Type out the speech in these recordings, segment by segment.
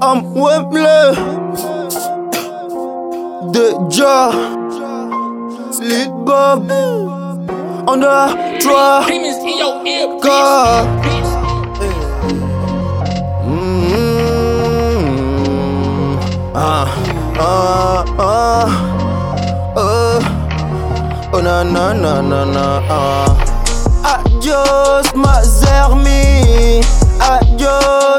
Am Wembley De Ja Lead Bob On a trois Demons in your ear, corps ah, ah, ah, oh, oh na na na na na ah. Adios ma zermie, adios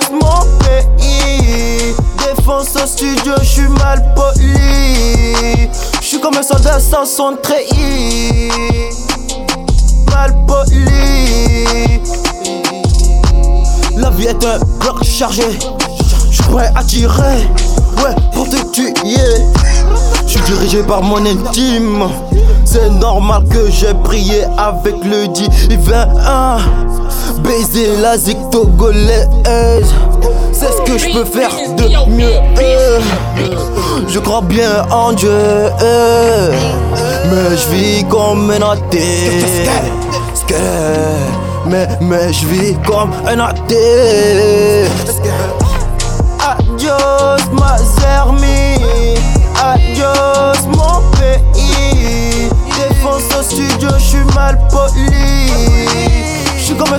au studio, je suis mal poli. Je suis comme un soldat sans son treillis. Mal poli. La vie est un bloc chargé. Je suis prêt à tirer, ouais, pour te tuer. Dirigé par mon intime. C'est normal que j'ai prié avec le divin. Baiser la zik togolaise. C'est ce que je peux faire de mieux. Je crois bien en Dieu. Mais je vis comme un athée. Mais, mais je vis comme un athée. Adios ma zermie,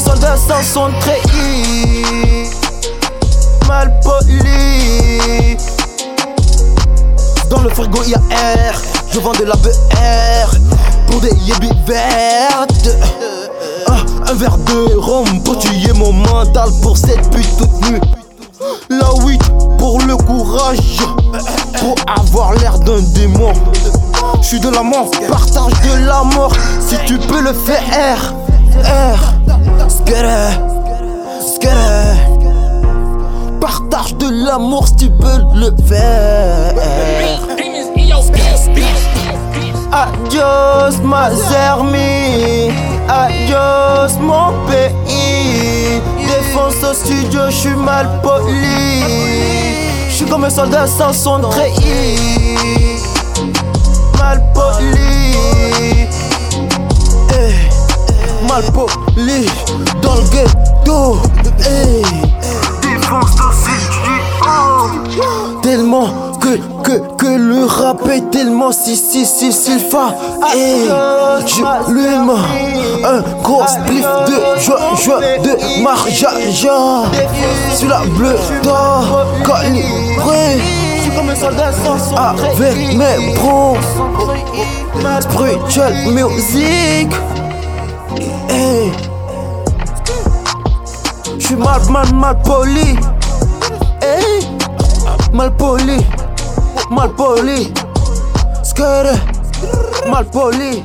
Je suis comme un soldat sans son treillis. Mal poli. Dans le frigo il y a air, je vends de la BR pour des yébis vertes. Ah, un verre de rhum pour tuer mon mental pour cette pute toute nue. La 8 pour le courage, pour avoir l'air d'un démon. Je suis de la mort, partage de la mort si tu peux le faire. R, skere, l'amour si tu peux le faire. Adios ma zermie, adios mon pays. Défense au studio, je suis mal poli. Je suis comme un soldat sans son treillis. Mal poli. Eh, Mal poli dans le ghetto. Eh. Que, que, que le rap est tellement si si si si fa. Et je lui mets un gros spliff de joie joie de marjaja. Sur la bleue d'or calibré Avec mes bros Spiritual music. Hey J'suis mal mal mal poli. Hey mal poli, mal poli, skere, mal poli.